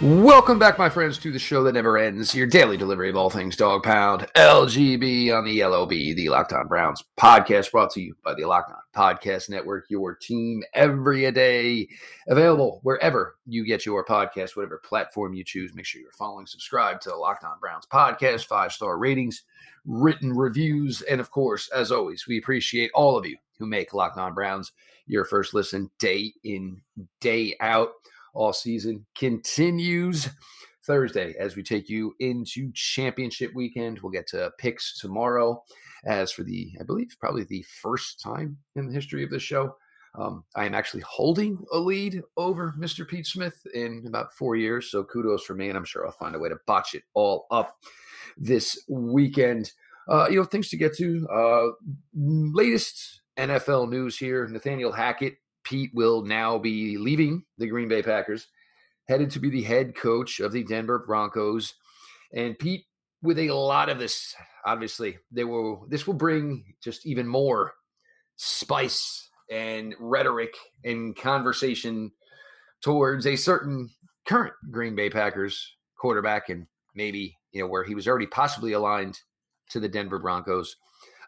Welcome back, my friends, to the show that never ends. Your daily delivery of all things dog pound, LGB on the LOB, the Locked On Browns podcast, brought to you by the Locked On Podcast Network. Your team every day, available wherever you get your podcast, whatever platform you choose. Make sure you're following, subscribe to the Locked On Browns podcast, five star ratings, written reviews, and of course, as always, we appreciate all of you who make Locked On Browns your first listen day in, day out all season continues Thursday as we take you into championship weekend. We'll get to picks tomorrow. As for the, I believe, probably the first time in the history of the show, um, I am actually holding a lead over Mr. Pete Smith in about four years. So kudos for me, and I'm sure I'll find a way to botch it all up this weekend. Uh, you know, things to get to. Uh, latest NFL news here Nathaniel Hackett Pete will now be leaving the Green Bay Packers, headed to be the head coach of the Denver Broncos. And Pete, with a lot of this, obviously, they will this will bring just even more spice and rhetoric and conversation towards a certain current Green Bay Packers quarterback and maybe, you know, where he was already possibly aligned to the Denver Broncos.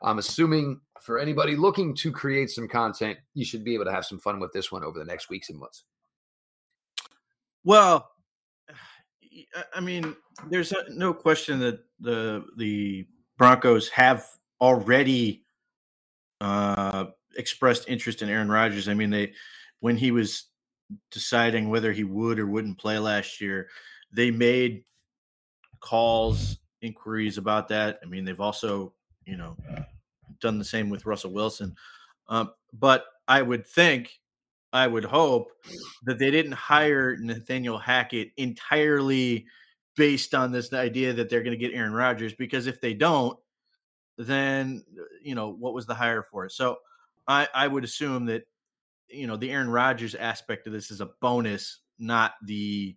I'm assuming for anybody looking to create some content, you should be able to have some fun with this one over the next weeks and months. Well, I mean, there's no question that the the Broncos have already uh, expressed interest in Aaron Rodgers. I mean, they when he was deciding whether he would or wouldn't play last year, they made calls, inquiries about that. I mean, they've also you know, done the same with Russell Wilson. Um, but I would think, I would hope that they didn't hire Nathaniel Hackett entirely based on this idea that they're going to get Aaron Rodgers, because if they don't, then you know what was the hire for? So I, I would assume that you know the Aaron Rodgers aspect of this is a bonus, not the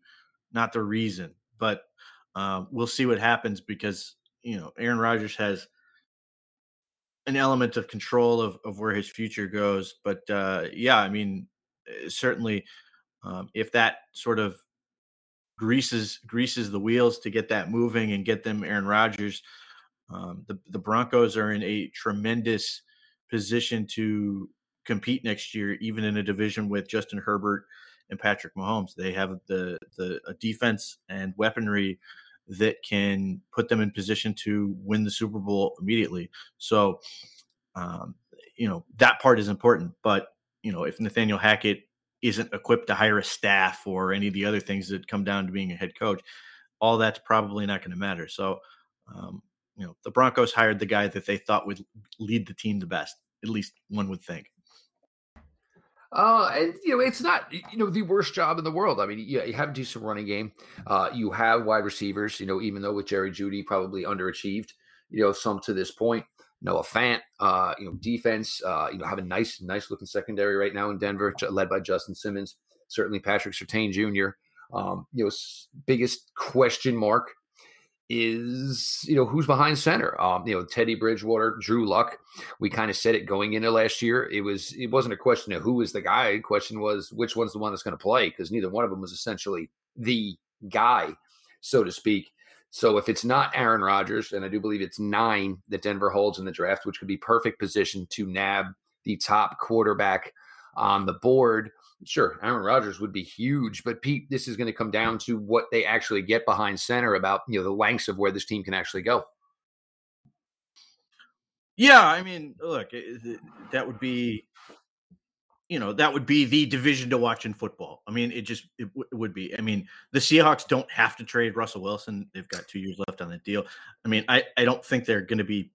not the reason. But um, we'll see what happens because you know Aaron Rodgers has an element of control of, of where his future goes. But uh, yeah, I mean, eh, certainly, um, if that sort of greases greases the wheels to get that moving and get them Aaron Rodgers, um, the the Broncos are in a tremendous position to compete next year, even in a division with Justin Herbert and Patrick Mahomes. They have the the defense and weaponry that can put them in position to win the Super Bowl immediately. So, um, you know, that part is important. But, you know, if Nathaniel Hackett isn't equipped to hire a staff or any of the other things that come down to being a head coach, all that's probably not going to matter. So, um, you know, the Broncos hired the guy that they thought would lead the team the best. At least one would think. Uh, and you know, it's not you know the worst job in the world. I mean, you, you have a decent running game. Uh, you have wide receivers. You know, even though with Jerry Jeudy probably underachieved. You know, some to this point. Noah Fant, uh, you know, defense. Uh, you know, have a nice, nice looking secondary right now in Denver, led by Justin Simmons. Certainly, Patrick Surtain Jr. Um, you know, biggest question mark is you know who's behind center. Um, you know Teddy Bridgewater, Drew Lock. We kind of said it going into last year. It was it wasn't a question of who is the guy. The question was which one's the one that's going to play because neither one of them was essentially the guy, so to speak. So if it's not Aaron Rodgers, and I do believe it's nine that Denver holds in the draft, which could be perfect position to nab the top quarterback on the board sure, Aaron Rodgers would be huge, but Pete, this is going to come down to what they actually get behind center about you know the lengths of where this team can actually go. Yeah, I mean, look, that would be, you know, that would be the division to watch in football. I mean, it just it, w- it would be. I mean, the Seahawks don't have to trade Russell Wilson; they've got two years left on the deal. I mean, I I don't think they're going to be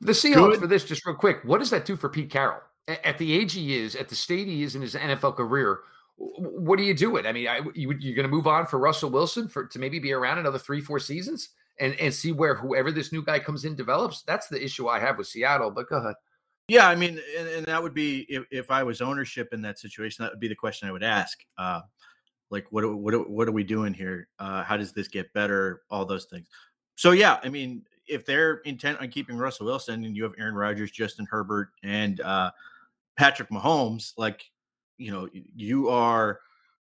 the Seahawks good. for this. Just real quick, what does that do for Pete Carroll? At the age he is, at the state he is in his NFL career, what do you do it? I mean, I, you, are going to move on for Russell Wilson for to maybe be around another three, four seasons and and see where whoever this new guy comes in develops. That's the issue I have with Seattle. But go ahead. Yeah, I mean, and, and that would be if, if, I was ownership in that situation, that would be the question I would ask. Uh, like, what what what are we doing here? Uh, how does this get better? All those things. So yeah, I mean, if they're intent on keeping Russell Wilson and you have Aaron Rodgers, Justin Herbert, and uh, Patrick Mahomes, like you know, you are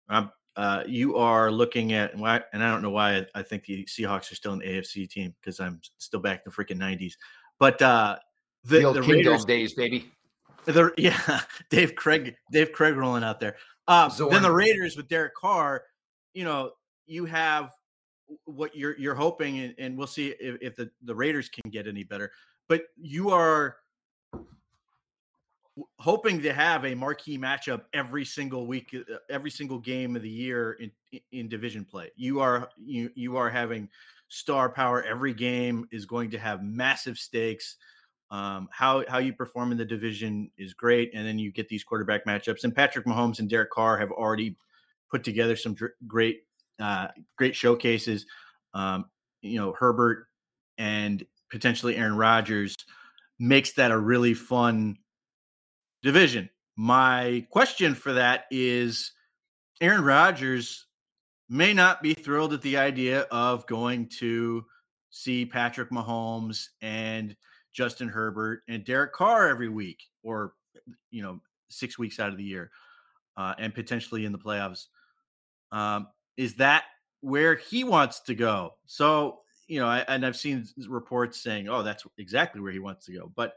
um, uh, you are looking at, and I don't know why I think the Seahawks are still an AFC team because I'm still back in the freaking 90s. But uh, the, the old the Raiders, days, baby. The yeah, Dave Krieg, Dave Krieg rolling out there. Um, then the Raiders with Derek Carr, you know, you have what you're you're hoping, and, and we'll see if, if the the Raiders can get any better. But you are hoping to have a marquee matchup every single week, uh, every single game of the year in in division play. You are you you are having star power. Every game is going to have massive stakes. Um, how how you perform in the division is great, and then you get these quarterback matchups. And Patrick Mahomes and Derek Carr have already put together some dr- great uh, great showcases. Um, you know Herbert and potentially Aaron Rodgers makes that a really fun division. My question for that is Aaron Rodgers may not be thrilled at the idea of going to see Patrick Mahomes and Justin Herbert and Derek Carr every week, or you know, six weeks out of the year, uh, and potentially in the playoffs. Um, is that where he wants to go? So you know, I, and I've seen reports saying, "Oh, that's exactly where he wants to go," but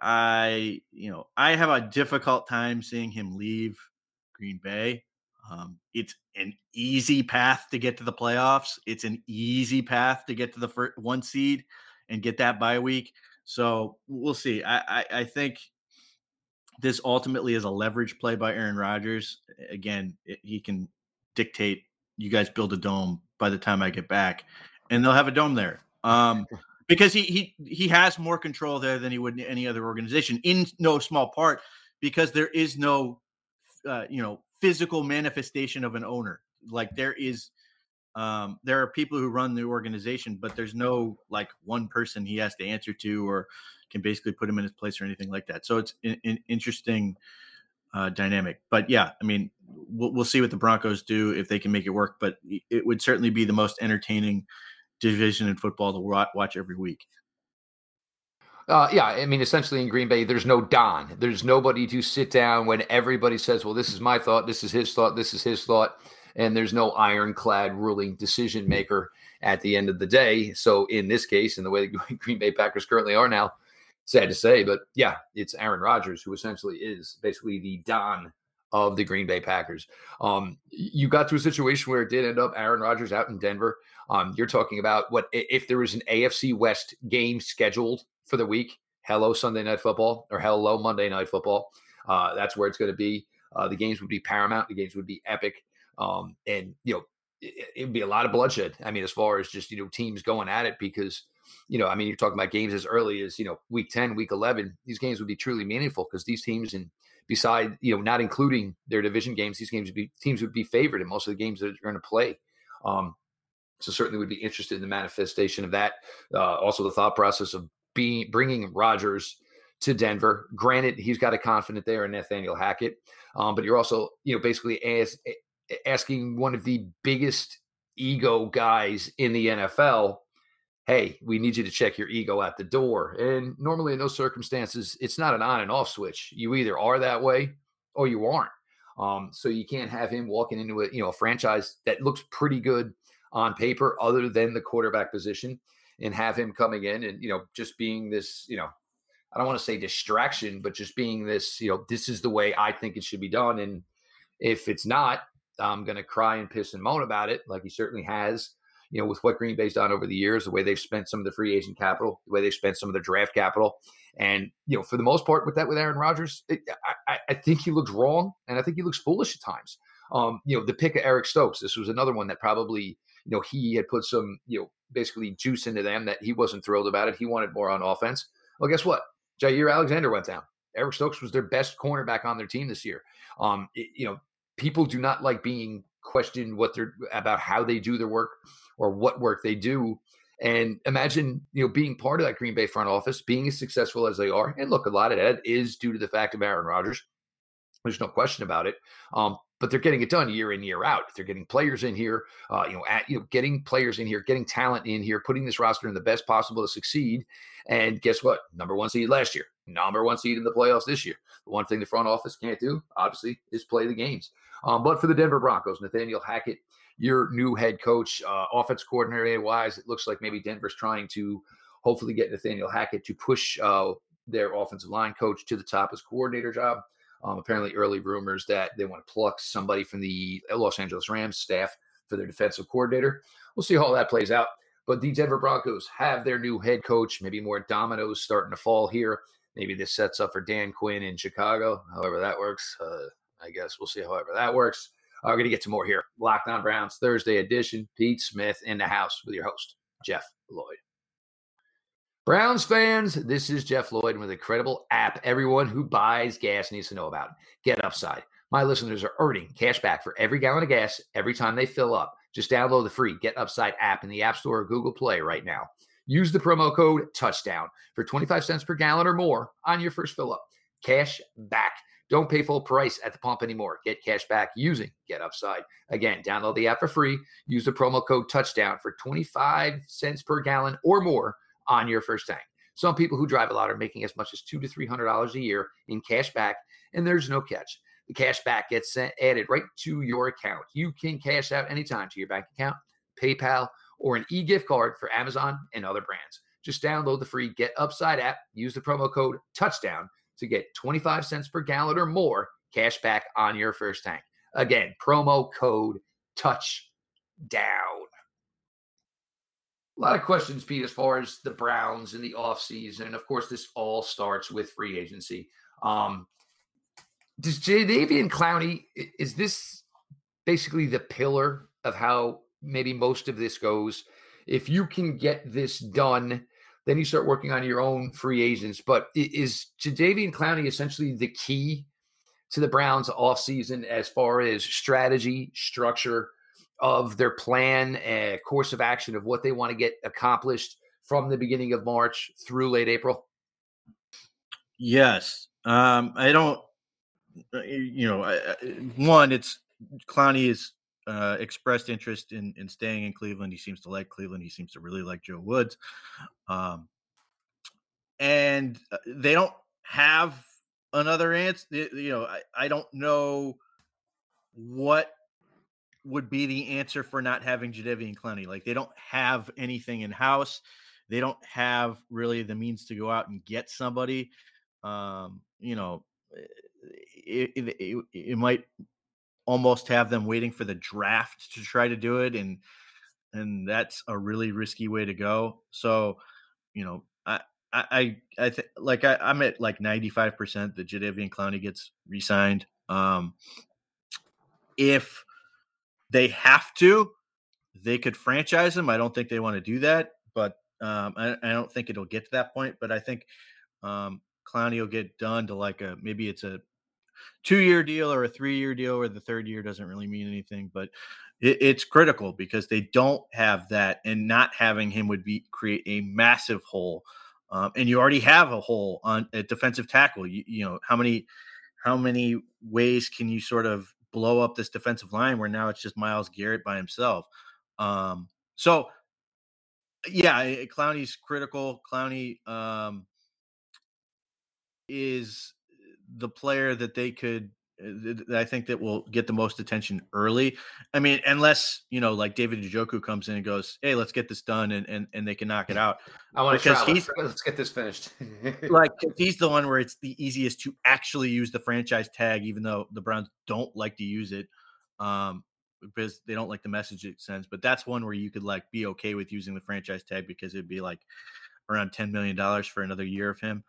I, you know, I have a difficult time seeing him leave Green Bay. Um, it's an easy path to get to the playoffs. It's an easy path to get to the first one seed and get that bye week. So we'll see. I, I, I think this ultimately is a leverage play by Aaron Rodgers. Again, it, he can dictate you guys build a dome by the time I get back, and they'll have a dome there. Um, because he he he has more control there than he would in any other organization. In no small part because there is no uh, you know physical manifestation of an owner. Like there is um, there are people who run the organization, but there's no like one person he has to answer to or can basically put him in his place or anything like that. So it's an, interesting uh, dynamic. But yeah, I mean, we'll, we'll see what the Broncos do if they can make it work. But it would certainly be the most entertaining division in football to watch every week. Uh, yeah, I mean, essentially in Green Bay, there's no Don. There's nobody to sit down when everybody says, "Well, this is my thought. This is his thought. This is his thought," and there's no ironclad ruling decision maker at the end of the day. So, in this case, in the way the Green Bay Packers currently are now, sad to say, but yeah, it's Aaron Rodgers who essentially is basically the Don of the Green Bay Packers. Um, you got to a situation where it did end up Aaron Rodgers out in Denver. Um, you're talking about what if there was an AFC West game scheduled for the week? Hello Sunday Night Football or hello Monday Night Football. Uh, that's where it's going to be. Uh, the games would be paramount. The games would be epic. Um, and you know, it, would be a lot of bloodshed. I mean, as far as just you know teams going at it because you know, I mean, you're talking about games as early as you know week ten, week eleven. These games would be truly meaningful because these teams and beside you know not including their division games, these games would be teams would be favored in most of the games that are going to play. Um, so certainly would be interested in the manifestation of that. Uh, also, the thought process of being bringing Rodgers to Denver. Granted, he's got a confident there in Nathaniel Hackett, um, but you're also you know basically as, asking one of the biggest ego guys in the NFL. Hey, we need you to check your ego at the door. And normally, in those circumstances, it's not an on and off switch. You either are that way or you aren't. Um, so you can't have him walking into a you know a franchise that looks pretty good on paper other than the quarterback position and have him coming in and you know just being this you know I don't want to say distraction but just being this you know this is the way I think it should be done and if it's not I'm going to cry and piss and moan about it like he certainly has you know with what Green Bay's done over the years the way they've spent some of the free agent capital the way they've spent some of the draft capital and you know for the most part with that with Aaron Rodgers it, I, I think he looks wrong and I think he looks foolish at times um, you know the pick of Eric Stokes this was another one that probably you know, he had put some, you know, basically juice into them that he wasn't thrilled about it. He wanted more on offense. Well, guess what? Jaire Alexander went down. Eric Stokes was their best cornerback on their team this year. Um, it, you know, people do not like being questioned what they're about how they do their work or what work they do. And imagine, you know, being part of that Green Bay front office, being as successful as they are. And look, a lot of that is due to the fact of Aaron Rodgers. There's no question about it. Um, but they're getting it done year in year out. They're getting players in here, uh, you know, at, you know, getting players in here, getting talent in here, putting this roster in the best possible to succeed. And guess what? Number one seed last year, number one seed in the playoffs this year. The one thing the front office can't do, obviously, is play the games. Um, but for the Denver Broncos, Nathaniel Hackett, your new head coach, uh, offense coordinator wise, it looks like maybe Denver's trying to hopefully get Nathaniel Hackett to push uh, their offensive line coach to the top as coordinator job. Um, apparently, early rumors that they want to pluck somebody from the Los Angeles Rams staff for their defensive coordinator. We'll see how that plays out. But the Denver Broncos have their new head coach. Maybe more dominoes starting to fall here. Maybe this sets up for Dan Quinn in Chicago. However that works, uh, I guess we'll see. However that works. Uh, we're going to get to more here. Locked On Browns Thursday edition. Pete Smith in the house with your host Jeff Lloyd. Browns fans, this is Jeff Lloyd with an incredible app everyone who buys gas needs to know about. Get Upside. My listeners are earning cash back for every gallon of gas every time they fill up. Just download the free Get Upside app in the App Store or Google Play right now. Use the promo code touchdown for 25 cents per gallon or more on your first fill up. Cash back. Don't pay full price at the pump anymore. Get cash back using Get Upside. Again, download the app for free. Use the promo code touchdown for 25 cents per gallon or more on your first tank. Some people who drive a lot are making as much as two to three hundred dollars a year in cash back, and there's no catch. The cash back gets added right to your account. You can cash out anytime to your bank account, PayPal, or an e-gift card for Amazon and other brands. Just download the free Get Upside app. Use the promo code Touchdown to get 25 cents per gallon or more cash back on your first tank. Again, promo code Touchdown a lot of questions, Pete, as far as the Browns in the offseason. And of course, this all starts with free agency. Um, does Jadeveon Clowney, is this basically the pillar of how maybe most of this goes? If you can get this done, then you start working on your own free agents. But is Jadeveon Clowney essentially the key to the Browns offseason as far as strategy, structure, of their plan, a course of action of what they want to get accomplished from the beginning of March through late April? Yes. Um, I don't, uh, you know, I, one, it's Clowney has uh, expressed interest in, in staying in Cleveland. He seems to like Cleveland. He seems to really like Joe Woods. Um, and uh, they don't have another answer. You know, I, I don't know what would be the answer for not having Jadeveon Clowney. Like they don't have anything in house. They don't have really the means to go out and get somebody. Um, you know, eh, it, it, it, it might almost have them waiting for the draft to try to do it, and and that's a really risky way to go. So, you know, I I I think like I, I'm at like 95 percent that Jadeveon Clowney gets re-signed. Um, if they have to. They could franchise him. I don't think they want to do that, but um, I, I, don't think it'll get to that point. But I think um, Clowney will get done to like a maybe it's a two year deal or a three year deal, where the third year doesn't really mean anything. But it, it's critical because they don't have that, and not having him would be create a massive hole. Um, and you already have a hole on a defensive tackle. You, you know how many how many ways can you sort of blow up this defensive line where now it's just Myles Garrett by himself. Um, so yeah, Clowney's critical. Clowney um, is the player that they could I think that will get the most attention early. I mean, unless you know, like David Njoku comes in and goes, "Hey, let's get this done," and and, and they can knock it out. I want to he's let's get this finished. like he's the one where it's the easiest to actually use the franchise tag, even though the Browns don't like to use it. Um, because they don't like the message it sends. But that's one where you could like be okay with using the franchise tag because it'd be like around ten million dollars for another year of him.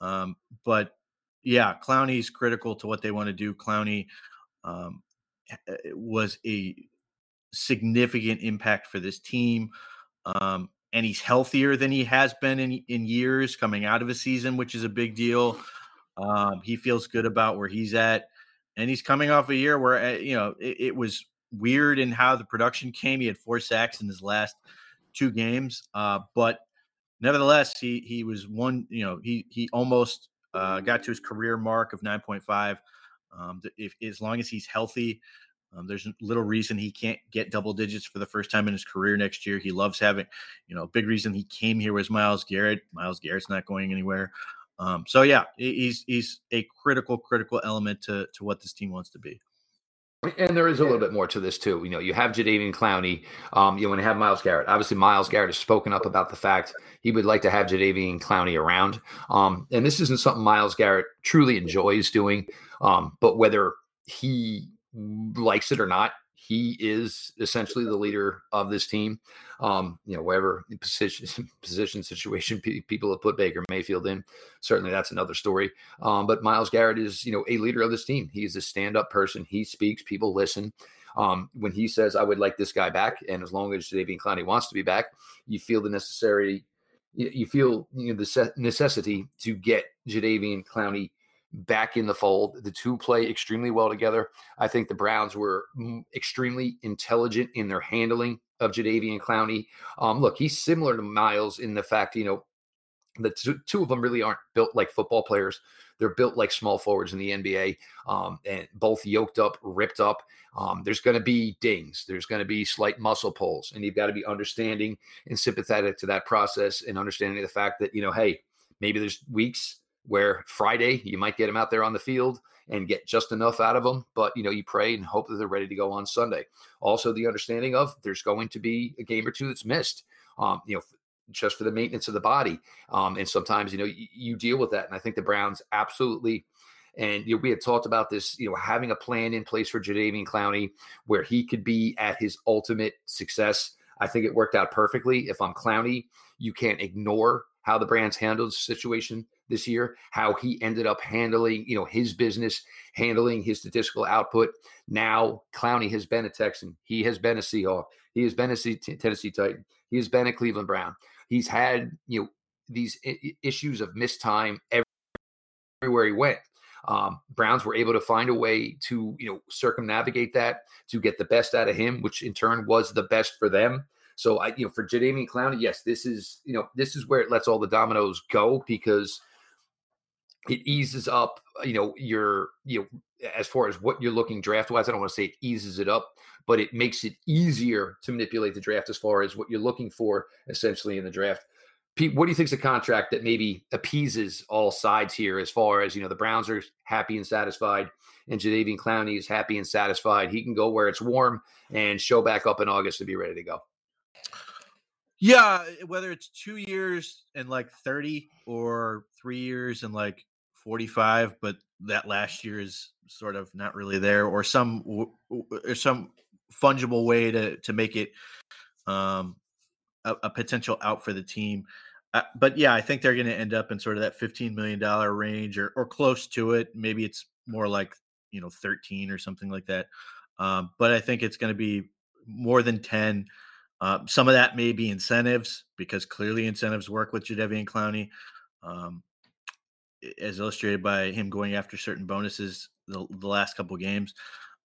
Um, but yeah, Clowney's critical to what they want to do. Clowney um, eh, was a significant impact for this team. Um, and he's healthier than he has been in, in years coming out of a season, which is a big deal. Um, he feels good about where he's at. And he's coming off a year where, eh, you know, it, it was weird in how the production came. He had four sacks in his last two games, uh, but nevertheless, he he was one. You know, he he almost uh, got to his career mark of nine point five. Um, if as long as he's healthy, um, there's little reason he can't get double digits for the first time in his career next year. He loves having, you know, big reason he came here was Myles Garrett. Myles Garrett's not going anywhere. Um, so yeah, he's he's a critical critical element to to what this team wants to be. And there is a little bit more to this too. You know, you have Jadeveon Clowney. Um, you want to have Myles Garrett. Obviously, Myles Garrett has spoken up about the fact he would like to have Jadeveon Clowney around. Um, and this isn't something Myles Garrett truly enjoys doing. Um, but whether he likes it or not, he is essentially the leader of this team. Um, you know, whatever position, position situation people have put Baker Mayfield in, certainly that's another story. Um, but Myles Garrett is, you know, a leader of this team. He is a stand-up person. He speaks. People listen. Um, when he says, "I would like this guy back," and as long as Davian Clowney wants to be back, you feel the necessary, you, feel you know the necessity to get Jadeveon Clowney back in the fold. The two play extremely well together. I think the Browns were extremely intelligent in their handling of Jadeveon Clowney. Um, look, he's similar to Myles in the fact, you know, the two, two, of them really aren't built like football players. They're built like small forwards in the NBA, um, and both yoked up, ripped up. Um, there's going to be dings. There's going to be slight muscle pulls, and you've got to be understanding and sympathetic to that process, and understanding the fact that you know, hey, maybe there's weeks where Friday you might get them out there on the field and get just enough out of them, but you know you pray and hope that they're ready to go on Sunday. Also, the understanding of there's going to be a game or two that's missed, um, you know, just for the maintenance of the body, um, and sometimes you know you, you deal with that. And I think the Browns absolutely. And you know, we had talked about this, you know, having a plan in place for Jadeveon Clowney where he could be at his ultimate success. I think it worked out perfectly. If I'm Clowney, you can't ignore how the Browns handled the situation this year, how he ended up handling, you know, his business, handling his statistical output. Now, Clowney has been a Texan. He has been a Seahawk. He has been a Tennessee Titan. He has been a Cleveland Brown. He's had, you know, these issues of missed time everywhere he went. Um, Browns were able to find a way to, you know, circumnavigate that to get the best out of him, which in turn was the best for them. So I, you know, for Jadeveon Clowney, yes, this is, you know, this is where it lets all the dominoes go because it eases up, uh, you know, your, you know, as far as what you're looking draft wise. I don't want to say it eases it up, but it makes it easier to manipulate the draft as far as what you're looking for essentially in the draft. Pete, what do you think is a contract that maybe appeases all sides here as far as, you know, the Browns are happy and satisfied and Jadeveon Clowney is happy and satisfied. He can go where it's warm and show back up in August to be ready to go. Yeah, whether it's two years and like 30 or three years and like 45, but that last year is sort of not really there, or some or some fungible way to to make it um, a, a potential out for the team. Uh, but yeah, I think they're going to end up in sort of that 15 million dollar range or or close to it. Maybe it's more like you know 13 or something like that. Um, but I think it's going to be more than 10 uh, some of that may be incentives because clearly incentives work with Jadeveon Clowney, um, as illustrated by him going after certain bonuses the, the last couple games.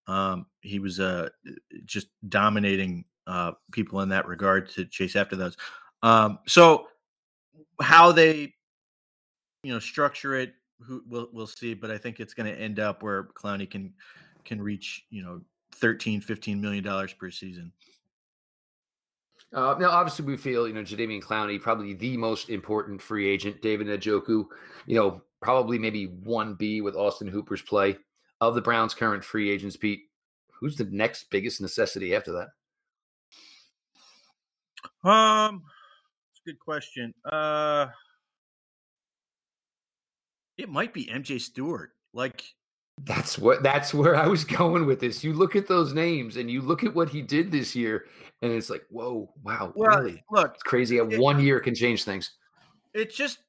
Um, he was uh, just dominating uh, people in that regard to chase after those. Um, so how they, you know, structure it, who we'll we'll see. But I think it's going to end up where Clowney can can reach, you know, 13, 15 million dollars per season. Uh, now, obviously, we feel you know Jadeveon Clowney probably the most important free agent. David Njoku, you know, probably maybe one B with Austin Hooper's play of the Browns' current free agents. Pete, who's the next biggest necessity after that? Um, it's a good question. Uh, it might be MJ Stewart. Like that's what that's where I was going with this. You look at those names and you look at what he did this year, and it's like, whoa, wow, well, really? Look, it's crazy. It, one year can change things. It's just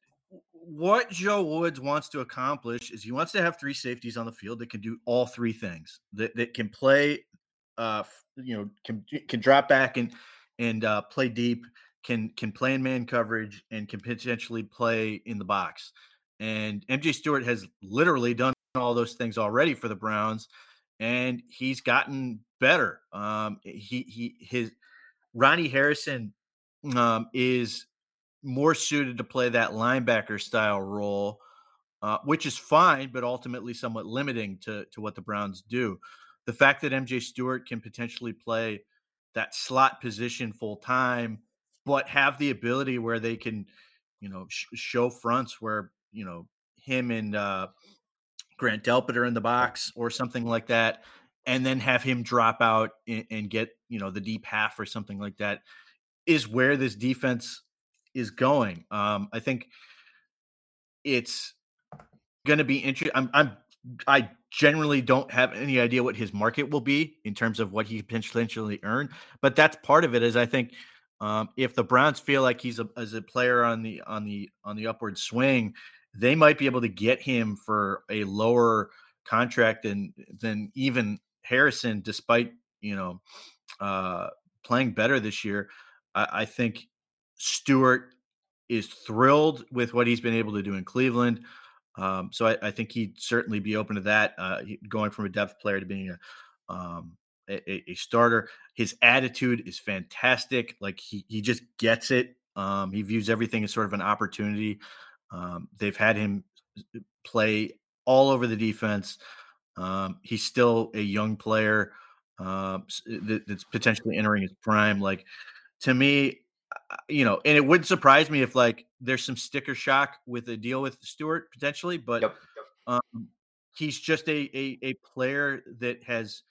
what Joe Woods wants to accomplish is he wants to have three safeties on the field that can do all three things that that can play, uh, you know, can can drop back and and uh, play deep, can can play in man coverage, and can potentially play in the box. And MJ Stewart has literally done all those things already for the Browns, and he's gotten better. Um, he he his Ronnie Harrison um, is more suited to play that linebacker style role, uh, which is fine, but ultimately somewhat limiting to to what the Browns do. The fact that MJ Stewart can potentially play that slot position full time, but have the ability where they can, you know, sh- show fronts where you know him and uh, Grant Delpit are in the box or something like that, and then have him drop out and, and get you know the deep half or something like that is where this defense is going. Um, I think it's going to be interesting. I'm, I'm, I generally don't have any idea what his market will be in terms of what he potentially earn, but that's part of it. Is I think um, if the Browns feel like he's a, as a player on the on the on the upward swing, they might be able to get him for a lower contract than than even Harrison, despite you know uh, playing better this year. I, I think Stewart is thrilled with what he's been able to do in Cleveland. Um, so I, I, think he'd certainly be open to that, uh, going from a depth player to being a, um, a, a, starter. His attitude is fantastic. Like he, he just gets it. Um, he views everything as sort of an opportunity. Um, they've had him play all over the defense. Um, he's still a young player uh, that's potentially entering his prime. Like to me, you know, and it wouldn't surprise me if like there's some sticker shock with a deal with Stewart potentially, but yep. um, he's just a, a a player that has,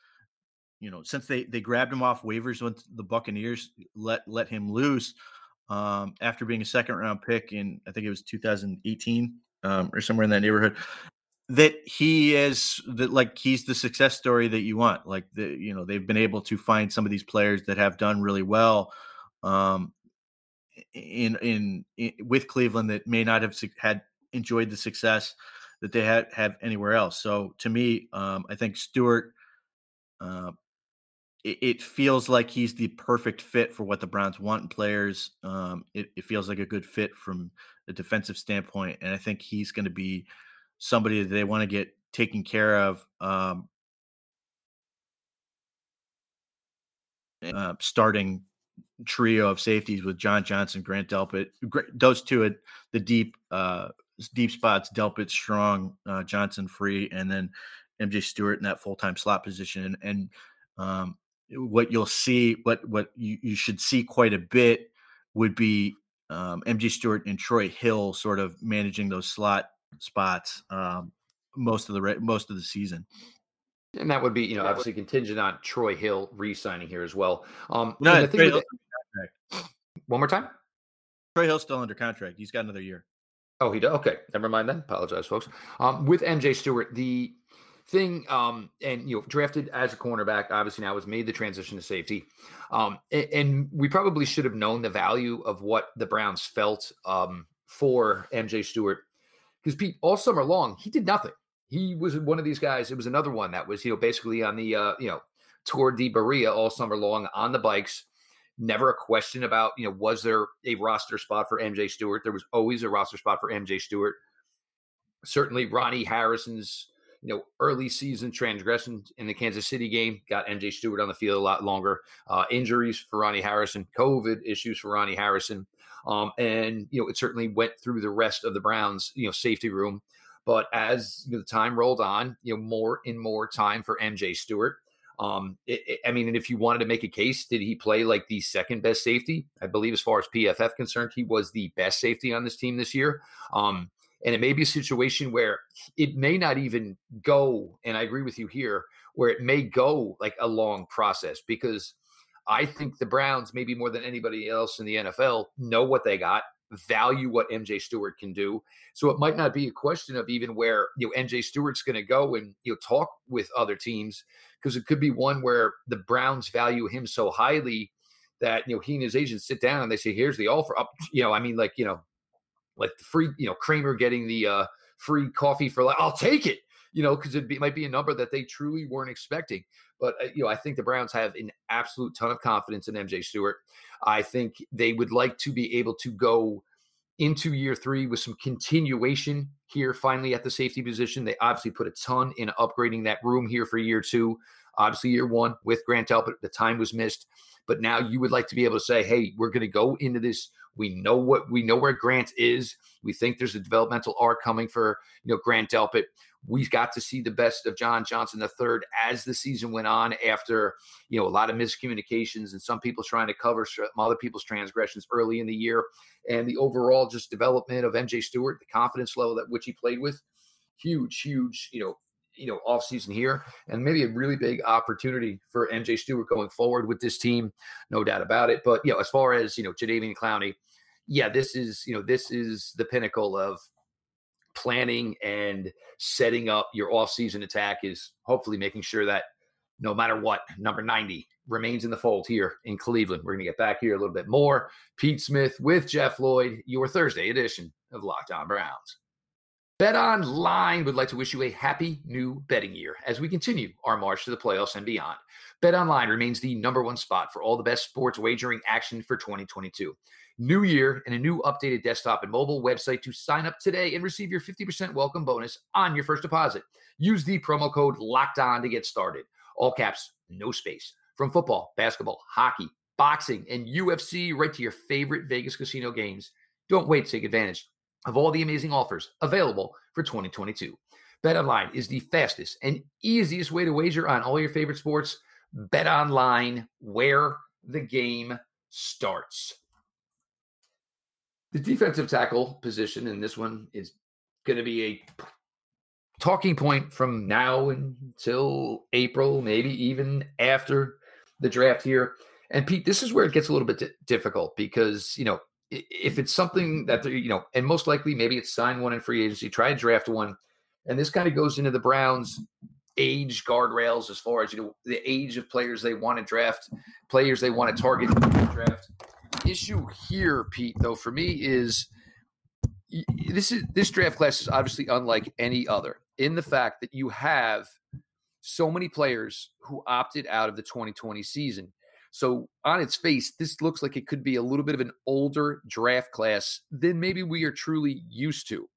you know, since they they grabbed him off waivers when the Buccaneers let let him loose um, after being a second round pick in I think it was 2018 um, or somewhere in that neighborhood. That he is that like he's the success story that you want. Like the you know they've been able to find some of these players that have done really well um, in, in, in with Cleveland that may not have had enjoyed the success that they had have anywhere else. So to me, um, I think Stewart, uh, it, it, feels like he's the perfect fit for what the Browns want in players. Um, it, it, feels like a good fit from a defensive standpoint, and I think he's going to be somebody that they want to get taken care of. Um, uh, starting trio of safeties with John Johnson, Grant Delpit. Those two at the deep uh, deep spots, Delpit strong, uh, Johnson free, and then MJ Stewart in that full time slot position. And, um, what you'll see, what what you, you should see quite a bit would be um, MJ Stewart and Troy Hill sort of managing those slot spots um, most of the re- most of the season. And that would be, you know, obviously contingent on Troy Hill re-signing here as well. Um, no, the thing one more time. Troy Hill's still under contract. He's got another year. Oh, he does. Okay, never mind then. Apologize, folks. Um, with MJ Stewart, the thing, um, and you know, drafted as a cornerback, obviously now has made the transition to safety. Um, and, and, we probably should have known the value of what the Browns felt um, for MJ Stewart because Pete all summer long he did nothing. He was one of these guys. It was another one that was you know basically on the uh, you know toward the Berea all summer long on the bikes never a question about, you know, was there a roster spot for MJ Stewart? There was always a roster spot for MJ Stewart. Certainly, Ronnie Harrison's, you know, early season transgression in the Kansas City game got MJ Stewart on the field a lot longer. Uh, injuries for Ronnie Harrison, COVID issues for Ronnie Harrison. Um, and, you know, it certainly went through the rest of the Browns, you know, safety room. But as you know, the time rolled on, you know, more and more time for MJ Stewart. Um, it, it, I mean, and if you wanted to make a case, did he play like the second best safety? I believe, as far as PFF concerned, he was the best safety on this team this year. Um, and it may be a situation where it may not even go. And I agree with you here, where it may go like a long process because I think the Browns, maybe more than anybody else in the NFL, know what they got value what MJ Stewart can do. So it might not be a question of even where you know MJ Stewart's going to go and you know talk with other teams because it could be one where the Browns value him so highly that you know he and his agents sit down and they say, "Here's the offer." Up, you know, I mean, like you know, like the free, you know, Kramer getting the uh free coffee for like, I'll take it. You know, because it might be a number that they truly weren't expecting. But uh, you know, I think the Browns have an absolute ton of confidence in MJ Stewart. I think they would like to be able to go into year three with some continuation here finally at the safety position. They obviously put a ton in upgrading that room here for year two. Obviously, year one with Grant Delpit, the time was missed. But now you would like to be able to say, hey, we're going to go into this. We know what we know where Grant is. We think there's a developmental arc coming for you know Grant Delpit. We got to see the best of John Johnson III as the season went on after, you know, a lot of miscommunications and some people trying to cover some other people's transgressions early in the year. And the overall just development of MJ Stewart, the confidence level that which he played with, huge, huge, you know, you know, off season here, and maybe a really big opportunity for MJ Stewart going forward with this team, no doubt about it. But you know, as far as you know, Jadeveon Clowney, yeah, this is you know, this is the pinnacle of planning and setting up your off-season attack is hopefully making sure that no matter what, number 90 remains in the fold here in Cleveland. We're going to get back here a little bit more. Pete Smith with Jeff Lloyd, your Thursday edition of Locked On Browns. Bet Online would like to wish you a happy new betting year as we continue our march to the playoffs and beyond. Bet Online remains the number one spot for all the best sports wagering action for 2022 new year and a new updated desktop and mobile website to sign up today and receive your 50% welcome bonus on your first deposit. Use the promo code locked on to get started. All caps, no space. From football, basketball, hockey, boxing, and UFC right to your favorite Vegas casino games. Don't wait to take advantage of all the amazing offers available for 2022. BetOnline is the fastest and easiest way to wager on all your favorite sports. BetOnline, where the game starts. The defensive tackle position in this one is going to be a talking point from now until April, maybe even after the draft here. And Pete, this is where it gets a little bit difficult because, you know, if it's something that they're, you know, and most likely maybe it's sign one in free agency, try and draft one. And this kind of goes into the Browns age guardrails as far as, you know, the age of players they want to draft, players they want to target draft issue here, Pete, though, for me is this is this draft class is obviously unlike any other in the fact that you have so many players who opted out of the 2020 season. So on its face, this looks like it could be a little bit of an older draft class than maybe we are truly used to.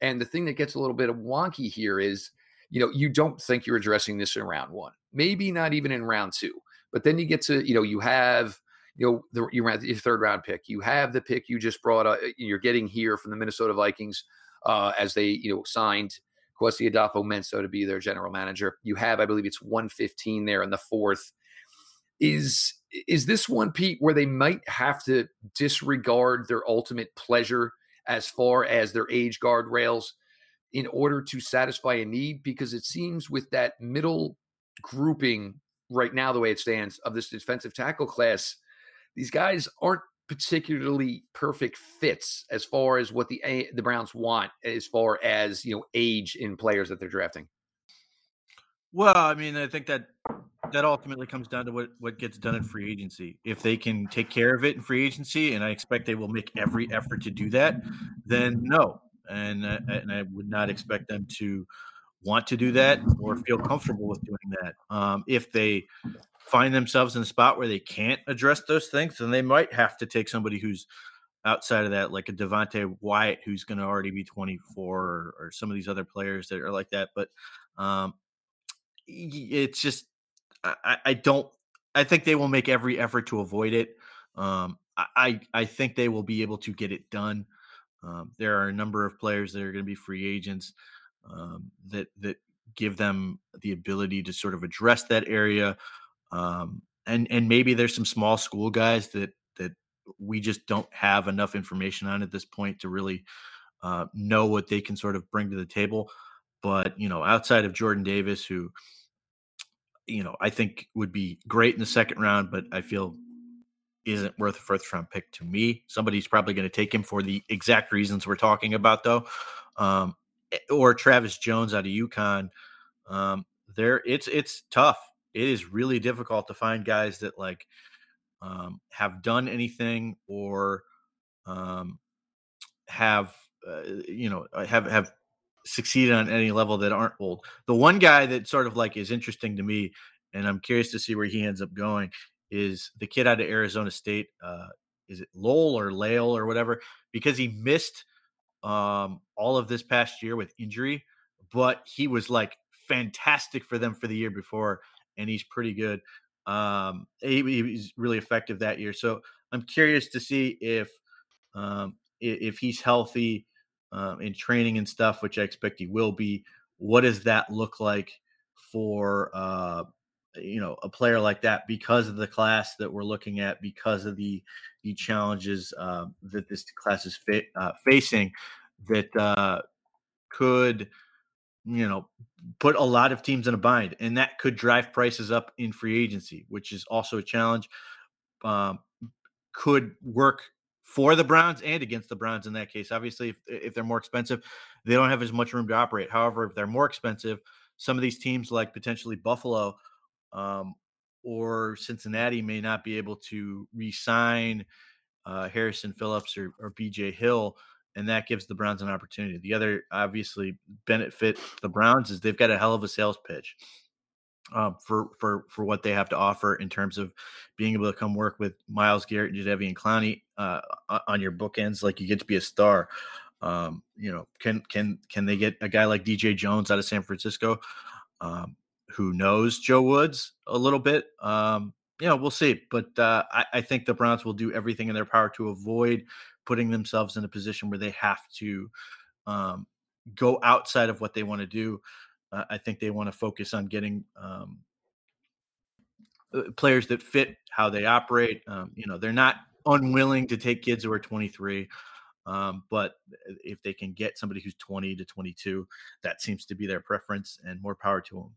And the thing that gets a little bit wonky here is, you know, you don't think you're addressing this in round one, maybe not even in round two. But then you get to, you know, you have you know, the, you ran your third round pick. You have the pick you just brought up. You're getting here from the Minnesota Vikings uh, as they, you know, signed Kwesi Adofo-Mensah to be their general manager. You have, I believe it's 115 there in the fourth. Is is this one, Pete, where they might have to disregard their ultimate pleasure as far as their age guardrails in order to satisfy a need? Because it seems with that middle grouping right now, the way it stands of this defensive tackle class, these guys aren't particularly perfect fits as far as what the the Browns want as far as you know age in players that they're drafting. Well, I mean, I think that that ultimately comes down to what what gets done in free agency. If they can take care of it in free agency, and I expect they will make every effort to do that, then no, and uh, and I would not expect them to want to do that or feel comfortable with doing that. Um, if they find themselves in a spot where they can't address those things, then they might have to take somebody who's outside of that, like a Devonte Wyatt, who's going to already be 24, or, or, some of these other players that are like that. But um, it's just, I, I, don't, I think they will make every effort to avoid it. Um, I, I think they will be able to get it done. Um, there are a number of players that are going to be free agents um, that that give them the ability to sort of address that area. Um, and and maybe there's some small school guys that that we just don't have enough information on at this point to really uh, know what they can sort of bring to the table. But you know, outside of Jordan Davis, who you know I think would be great in the second round, but I feel isn't worth a first round pick to me. Somebody's probably going to take him for the exact reasons we're talking about, though. Um, eh, or Travis Jones out of UConn. Um, there, it's it's tough it is really difficult to find guys that like um, have done anything or um, have uh, you know uh, have have succeeded on any level that aren't old. The one guy that sort of like is interesting to me, and I'm curious to see where he ends up going, is the kid out of Arizona State. Uh, is it Lowell or Lale or whatever? Because he missed um, all of this past year with injury, but he was like fantastic for them for the year before and he's pretty good. Um, he, he's really effective that year. So I'm curious to see if um, if he's healthy um, in training and stuff, which I expect he will be. What does that look like for uh, you know a player like that because of the class that we're looking at, because of the the challenges uh, that this class is fa- uh, facing, that uh, could you know put a lot of teams in a bind, and that could drive prices up in free agency, which is also a challenge. Um, could work for the Browns and against the Browns in that case. Obviously, if, if they're more expensive, they don't have as much room to operate. However, if they're more expensive, some of these teams, like potentially Buffalo um, or Cincinnati, may not be able to re-sign uh, Harrison Phillips or, or BJ Hill, and that gives the Browns an opportunity. The other, obviously, benefit the Browns is they've got a hell of a sales pitch. Um, for for for what they have to offer in terms of being able to come work with Myles Garrett and Jadeveon Clowney uh, on your bookends, like you get to be a star. Um, you know, can can can they get a guy like DJ Jones out of San Francisco, um, who knows Joe Woods a little bit? Um, you know, we'll see. But uh, I, I think the Browns will do everything in their power to avoid putting themselves in a position where they have to um, go outside of what they want to do. Uh, I think they want to focus on getting um, uh, players that fit how they operate. Um, you know, they're not unwilling to take kids who are 23. Um, but if they can get somebody who's 20 to 22, that seems to be their preference and more power to them.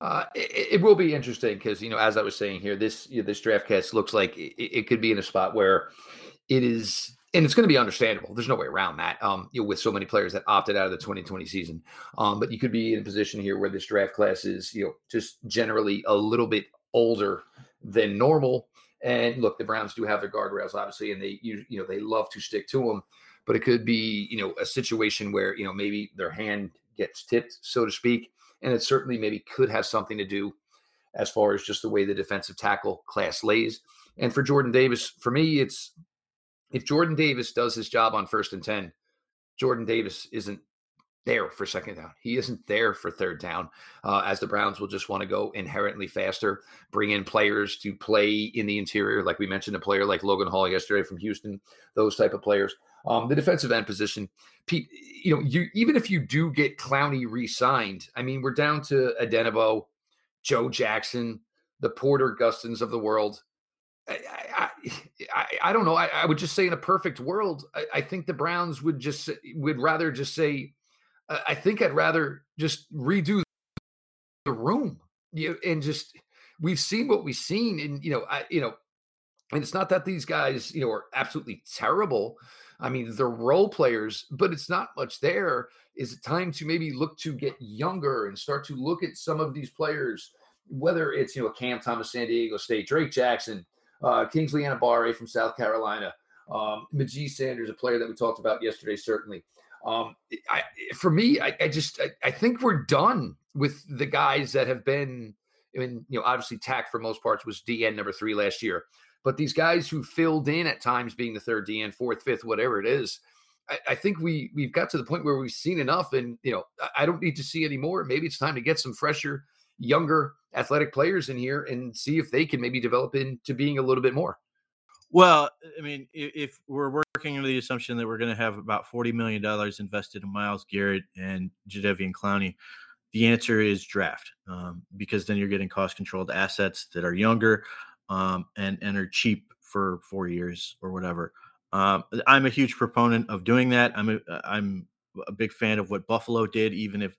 Uh, it, it, will be interesting because you know, as I was saying here, this you know, this draft cast looks like it, it, could be in a spot where it is and it's going to be understandable. There's no way around that. Um, you know, with so many players that opted out of the 2020 season, um, but you could be in a position here where this draft class is, you know, just generally a little bit older than normal. And look, the Browns do have their guardrails, obviously, and they, you, you know, they love to stick to them. But it could be, you know, a situation where you know maybe their hand gets tipped, so to speak, and it certainly maybe could have something to do as far as just the way the defensive tackle class lays. And for Jordan Davis, for me, it's if Jordan Davis does his job on first and 10, Jordan Davis isn't there for second down. He isn't there for third down, uh, as the Browns will just want to go inherently faster, bring in players to play in the interior, like we mentioned, a player like Logan Hall yesterday from Houston, those type of players. Um, the defensive end position, Pete, you know, you even if you do get Clowney re-signed, I mean, we're down to Odenigbo, Joe Jackson, the Porter Gustins of the world. I, I, I, don't know. I, I, would just say in a perfect world, I, I, think the Browns would just would rather just say, I think I'd rather just redo the room, you and just we've seen what we've seen, and you know, I, you know, and it's not that these guys, you know, are absolutely terrible. I mean, they're role players, but it's not much there. Is it time to maybe look to get younger and start to look at some of these players, whether it's you know Cam Thomas, San Diego State, Drake Jackson uh, Kingsley Enagbare from South Carolina, um, Myjai Sanders, a player that we talked about yesterday, certainly. Um, I, for me, I, I just I, I, think we're done with the guys that have been. I mean, you know, obviously Takk for most parts was DN number three last year, but these guys who filled in at times being the third DN, fourth, fifth, whatever it is, I, I think we we've got to the point where we've seen enough, and you know, I don't need to see any more. Maybe it's time to get some fresher younger athletic players in here and see if they can maybe develop into being a little bit more. Well, I mean, if we're working under the assumption that we're going to have about $40 million invested in Myles Garrett and Jadeveon Clowney, the answer is draft um, because then you're getting cost controlled assets that are younger um, and, and are cheap for four years or whatever. Um, I'm a huge proponent of doing that. I'm a, I'm a big fan of what Buffalo did, even if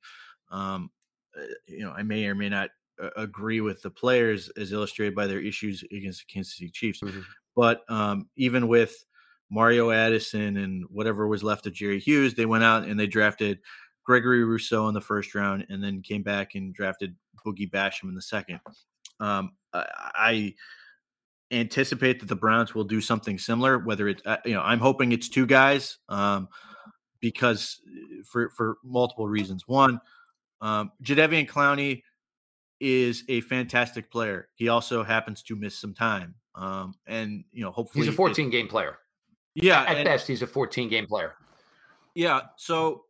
um, uh, you know, I may or may not uh, agree with the players as illustrated by their issues against the Kansas City Chiefs. Mm-hmm. But um, even with Mario Addison and whatever was left of Jerry Hughes, they went out and they drafted Gregory Rousseau in the first round and then came back and drafted Boogie Basham in the second. Um, I anticipate that the Browns will do something similar. Whether it's, uh, you know, I'm hoping it's two guys um, because uh, for for multiple reasons. One, um, Jadeveon Clowney is a fantastic player. He also happens to miss some time. Um, and you know, hopefully he's a 14 game player. Yeah, at, best, he's a 14 game player. Yeah. So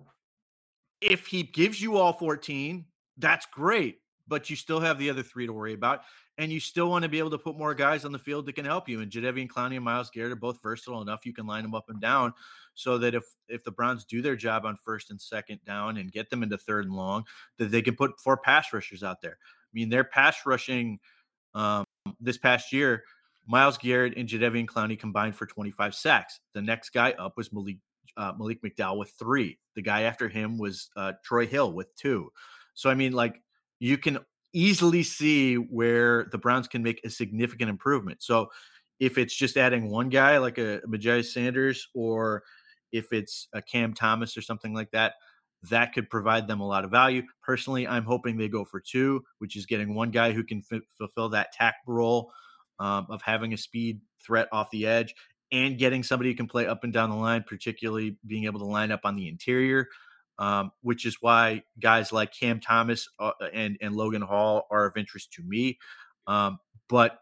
if he gives you all 14, that's great. but you still have the other three to worry about. And you still want to be able to put more guys on the field that can help you. And Jadeveon Clowney and Myles Garrett are both versatile enough. You can line them up and down so that if if the Browns do their job on first and second down and get them into third and long, that they can put four pass rushers out there. I mean, they're pass rushing um, this past year. Myles Garrett and Jadeveon Clowney combined for 25 sacks. The next guy up was Malik uh, Malik McDowell with three. The guy after him was uh, Troy Hill with two. So I mean, like you can easily see where the Browns can make a significant improvement. So if it's just adding one guy like a Myjai Sanders or if it's a Cam Thomas or something like that, that could provide them a lot of value. Personally, I'm hoping they go for two, which is getting one guy who can f- fulfill that Takk role um, of having a speed threat off the edge and getting somebody who can play up and down the line, particularly being able to line up on the interior um, which is why guys like Cam Thomas uh, and and Logan Hall are of interest to me. Um, but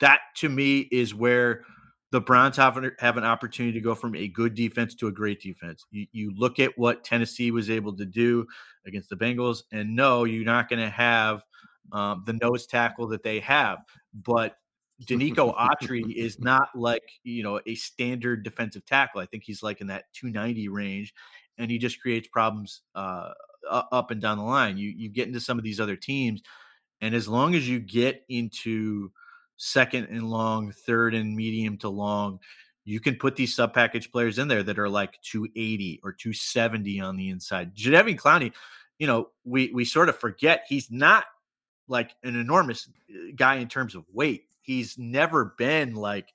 that to me is where the Browns have an, have an opportunity to go from a good defense to a great defense. You, you look at what Tennessee was able to do against the Bengals, and no, you're not going to have um, the nose tackle that they have, but Denico Autry is not like you know a standard defensive tackle. I think he's like in that 290 range, and he just creates problems uh, up and down the line. You you get into some of these other teams, and as long as you get into second and long, third and medium to long, you can put these sub package players in there that are like 280 or 270 on the inside. Jadeveon Clowney, you know, we we sort of forget he's not like an enormous uh, guy in terms of weight. He's never been like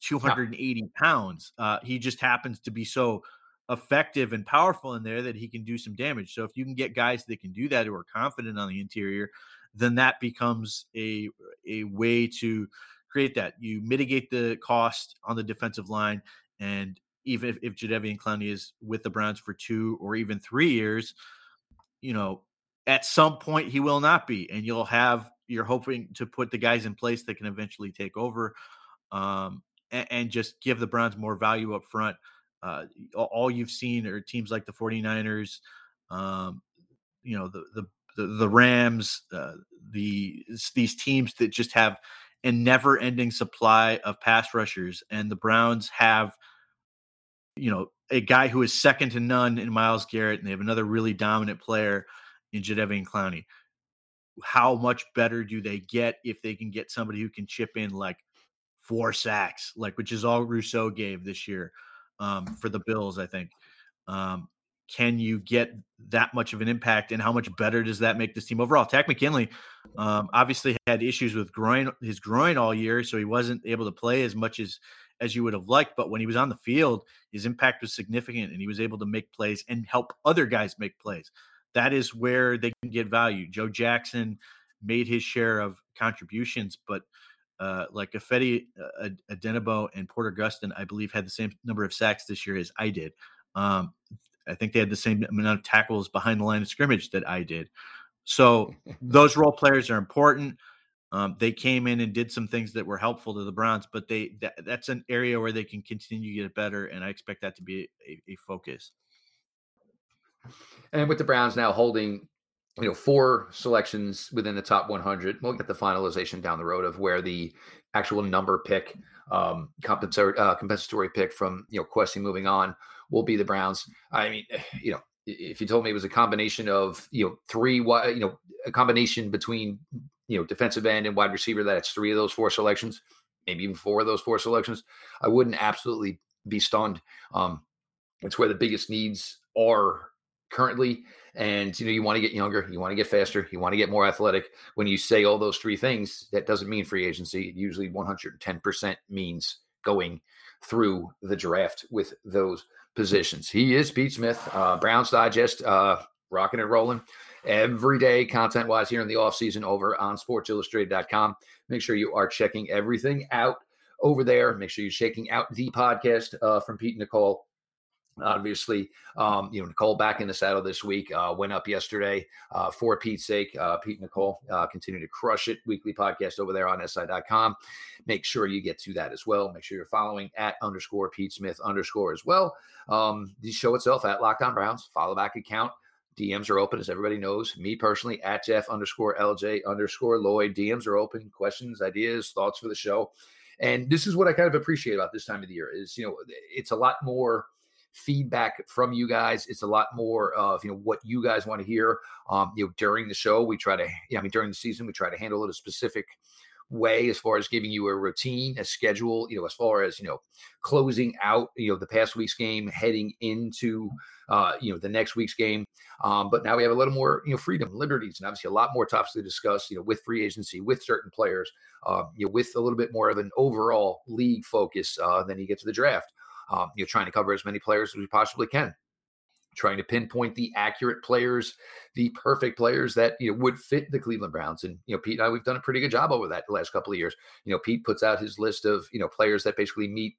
280 pounds. Uh, he just happens to be so effective and powerful in there that he can do some damage. So if you can get guys that can do that who are confident on the interior, then that becomes a a way to create that. You mitigate the cost on the defensive line, and even if, if Jadeveon Clowney is with the Browns for two or even three years, you know, at some point he will not be, and you'll have you're hoping to put the guys in place that can eventually take over, um, and, and just give the Browns more value up front uh, all you've seen are teams like the 49ers, um, you know, the, the, the, the Rams, uh, the, these teams that just have a never ending supply of pass rushers. And the Browns have, you know, a guy who is second to none in Myles Garrett, and they have another really dominant player in Jadeveon Clowney. How much better do they get if they can get somebody who can chip in like four sacks, like which is all Rousseau gave this year? Um, for the Bills. I think. Um, can you get that much of an impact, and how much better does that make this team overall? Takk McKinley um, obviously had issues with groin, his groin all year, so he wasn't able to play as much as as you would have liked. But when he was on the field, his impact was significant, and he was able to make plays and help other guys make plays. That is where they can get value. Joe Jackson made his share of contributions, but uh, like Ifeadi uh, Odenigbo and Porter Gustin, I believe, had the same number of sacks this year as I did. Um, I think they had the same amount of tackles behind the line of scrimmage that I did. So those role players are important. Um, they came in and did some things that were helpful to the Browns, but they that, that's an area where they can continue to get better, and I expect that to be a, a focus. And with the Browns now holding you know, four selections within the top 100. We'll get the finalization down the road of where the actual number pick, um, compensatory, uh, compensatory pick from you know Kwesi moving on will be the Browns. I mean, you know, if you told me it was a combination of you know three, you know, a combination between you know defensive end and wide receiver, that it's three of those four selections, maybe even four of those four selections, I wouldn't absolutely be stunned. Um, it's where the biggest needs are currently and you know you want to get younger you want to get faster you want to get more athletic. When you say all those three things that doesn't mean free agency. It usually 110% means going through the draft with those positions. He is pete smith uh, browns digest uh, rocking and rolling every day content wise here in the off season over on sportsillustrated.com make sure you are checking everything out over there. Make sure you're checking out the podcast uh, from pete and nicole Obviously, um, you know, Nicole back in the saddle this week, uh, went up yesterday uh, for Pete's sake. Uh, Pete and Nicole uh, continue to crush it. Weekly podcast over there on SI.com. Make sure you get to that as well. Make sure you're following at underscore Pete Smith underscore as well. Um, the show itself at Locked On Browns, follow back account. DMs are open, as everybody knows. Me personally, at Jeff underscore LJ underscore Lloyd. DMs are open. Questions, ideas, thoughts for the show. And this is what I kind of appreciate about this time of the year is, you know, it's a lot more feedback from you guys. It's a lot more of, you know, what you guys want to hear. Um, you know, during the show, we try to, yeah, I mean, during the season, we try to handle it a specific way as far as giving you a routine, a schedule, you know, as far as, you know, closing out, you know, the past week's game, heading into, uh, you know, the next week's game. Um, but now we have a little more, you know, freedom, liberties, and obviously a lot more topics to discuss, you know, with free agency, with certain players, uh, you know, with a little bit more of an overall league focus uh, than you get to the draft. Um, you know, trying to cover as many players as we possibly can trying to pinpoint the accurate players, the perfect players that you know would fit the Cleveland Browns. And you know, Pete and I, we've done a pretty good job over that the last couple of years. You know, Pete puts out his list of you know players that basically meet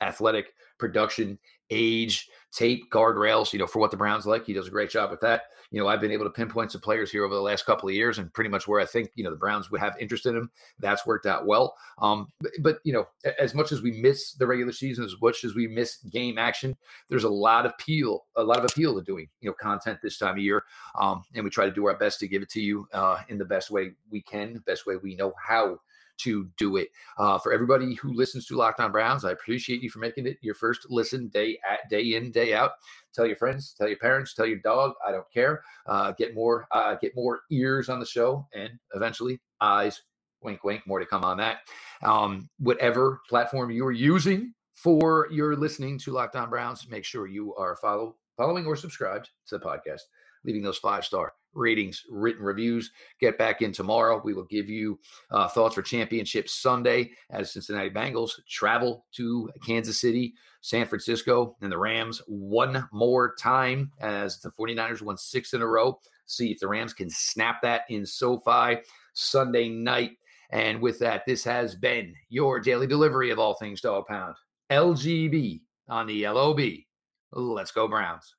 athletic production, age, tape, guardrails, you know, for what the Browns like. He does a great job with that. You know, I've been able to pinpoint some players here over the last couple of years and pretty much where I think, you know, the Browns would have interest in him. That's worked out well. Um, but, but, you know, as much as we miss the regular season, as much as we miss game action, there's a lot of appeal, a lot of appeal to doing, you know, content this time of year. Um, and we try to do our best to give it to you uh, in the best way we can, best way we know how to do it. Uh, for everybody who listens to Locked On Browns, I appreciate you for making it your first listen day at day in day out. Tell your friends, tell your parents, tell your dog. I don't care. Uh, get more, uh, get more ears on the show, and eventually eyes. Wink, wink. More to come on that. Um, whatever platform you are using for your listening to Locked On Browns, make sure you are follow following or subscribed to the podcast, leaving those five star ratings, written reviews. Get back in tomorrow. We will give you uh, thoughts for Championship Sunday as Cincinnati Bengals travel to Kansas City, San Francisco, and the Rams one more time as the 49ers won six in a row. See if the Rams can snap that in SoFi Sunday night. And with that, this has been your daily delivery of all things Dog Pound. LGB on the LOB. Let's go, Browns.